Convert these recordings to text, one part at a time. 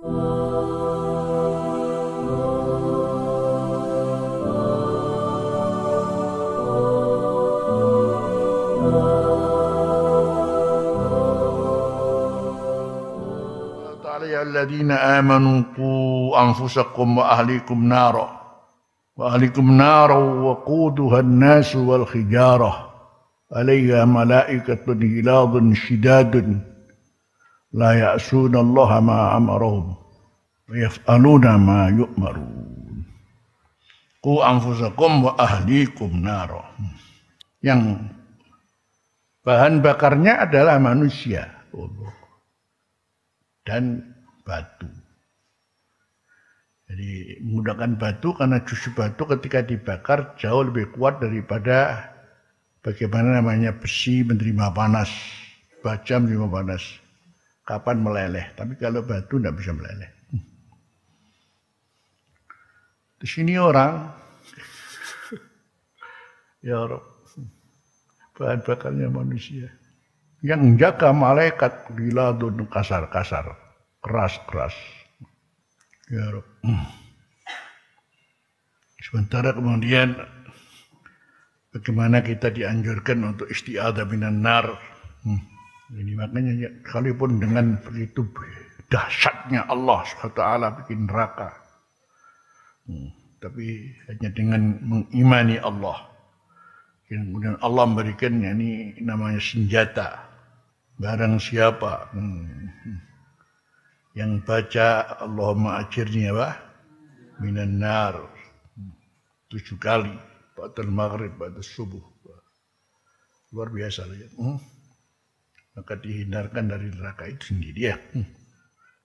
الذين آمنوا قوا أنفسكم وأهليكم نارا. وأهلكم نارا وقودها الناس والحجارة عليها ملائكة غلاظ شداد. la ya'sunallaha ma amarahum wa yaf'aluna ma yu'marun. Ku anfusakum wa ahlikum naro yang bahan bakarnya adalah manusia. Allah. Dan batu. Jadi menggunakan batu karena justru batu ketika dibakar jauh lebih kuat daripada bagaimana namanya besi menerima panas, baja menerima panas. Kapan meleleh? Tapi kalau batu tidak bisa meleleh. Di sini orang, ya Rob, bahan bakarnya manusia. Yang jaga malaikat gila kasar-kasar, keras-keras. Ya Rob. Sementara kemudian bagaimana kita dianjurkan untuk istiadah minan nar. Hmm. Ini makanya ya, sekalipun dengan begitu dahsyatnya Allah SWT bikin neraka. Hmm. Tapi hanya dengan mengimani Allah. Kemudian Allah memberikan ini namanya senjata. Barang siapa. Hmm. hmm yang baca Allahumma ajirni apa? Minan nar. Tujuh kali. Pada maghrib, pada subuh. Luar biasa. Ya. Hmm. Maka dihindarkan dari neraka itu sendiri ya. Hmm.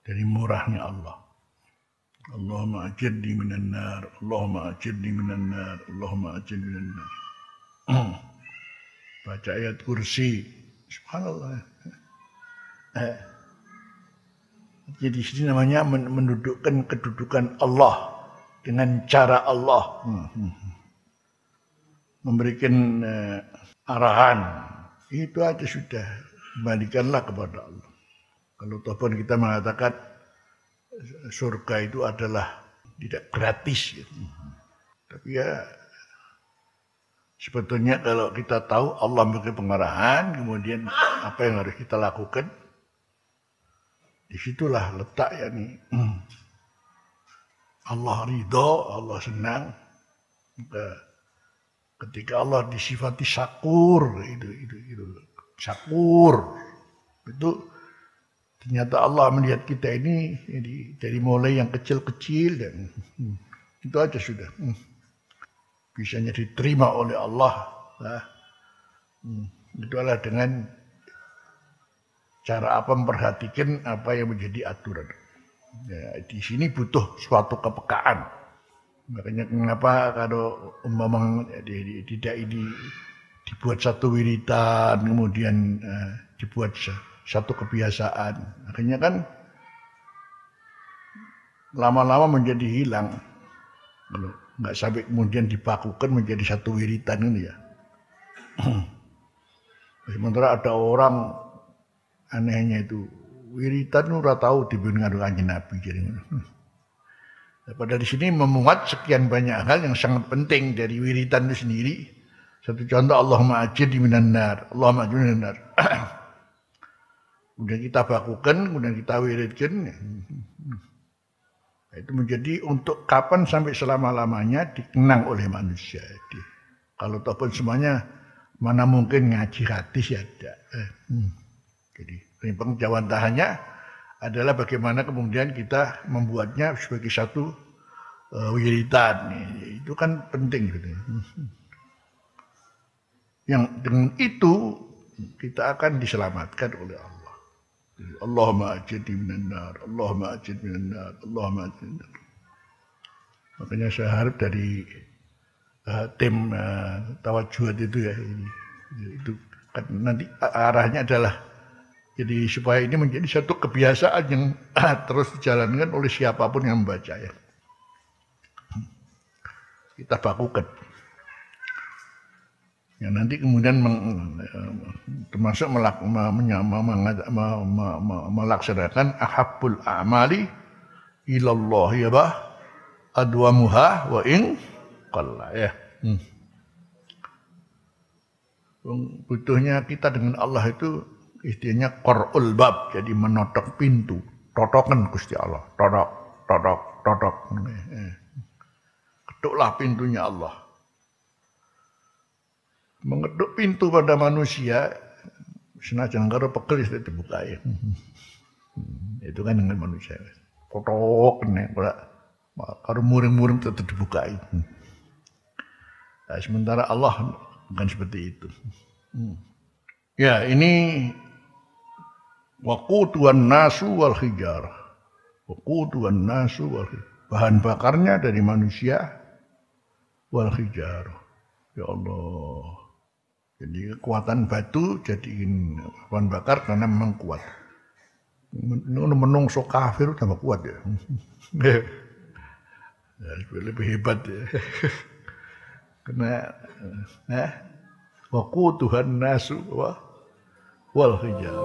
Dari murahnya Allah. Allahumma ajirni minan nar. Allahumma ajirni minan nar. Allahumma ajirni minan nar. Baca ayat kursi. Subhanallah. Eh. Jadi sini namanya mendudukkan kedudukan Allah dengan cara Allah hmm, memberikan uh, arahan itu aja sudah kembalikanlah kepada Allah. Kalau toh kita mengatakan surga itu adalah tidak gratis, ya. tapi ya sebetulnya kalau kita tahu Allah memberi pengarahan, kemudian apa yang harus kita lakukan, Di situlah letak ya nih. Allah ridho, Allah senang. Ketika Allah disifati syakur, itu, itu, itu, syakur, itu ternyata Allah melihat kita ini jadi dari mulai yang kecil-kecil dan hmm, itu aja sudah hmm, bisanya diterima oleh Allah. Nah, hmm, itu adalah dengan cara apa memperhatikan apa yang menjadi aturan. Ya, di sini butuh suatu kepekaan. Makanya kenapa kalau umpama tidak ini dibuat satu wiritan, kemudian uh, dibuat satu kebiasaan. Akhirnya kan lama-lama menjadi hilang. Kalau nggak sampai kemudian dibakukan menjadi satu wiritan ini ya. Sementara ada orang anehnya itu wiritan ora tahu dibanding karo kanjeng Nabi jadi Pada di sini memuat sekian banyak hal yang sangat penting dari wiritan itu sendiri. Satu contoh Allahumma di minan nar. Allahumma ajir minan nar. kemudian kita bakukan, kemudian kita wiridkan. Itu menjadi untuk kapan sampai selama-lamanya dikenang oleh manusia. Kalau ataupun semuanya mana mungkin ngaji hadis ya ada. Eh, hmm. Jadi penjawantahannya adalah bagaimana kemudian kita membuatnya sebagai satu uh, wiritan. Itu kan penting gitu. Yang dengan itu kita akan diselamatkan oleh Allah. Allahumma ajirni minan nar, Allahumma ajirni minan nar, Allahumma ajirni minan Makanya saya harap dari uh, tim uh, itu ya ini, itu kan nanti arahnya adalah jadi supaya ini menjadi satu kebiasaan yang terus dijalankan oleh siapa pun yang membaca ya. Kita bakukan. Yang nanti kemudian meng, termasuk melak, me, me, me, me, me, me, melaksanakan ahabul amali ilallah ya bah adwamuha wa in qalla ya. Hmm. Butuhnya kita dengan Allah itu istilahnya korul bab, jadi menotok pintu, totokan Gusti Allah, totok, totok, totok. Eh. Ketuklah pintunya Allah. Mengetuk pintu pada manusia, senajan karo pegel itu dibuka ya. Itu kan dengan manusia. Totok, nih, karo muring-muring tetap dibukai. Nah, sementara Allah bukan seperti itu. Hmm. Ya, ini waqutuan nasu wal hijar. Waqutuan nasu wal. Bahan bakarnya dari manusia wal hijar. Ya Allah. Jadi kekuatan batu jadiin bahan bakar karena memang kuat. Menungso kafir tambah kuat ya. ya lebih hebat ya. Karena eh, Tuhan nasu wa wal hijar.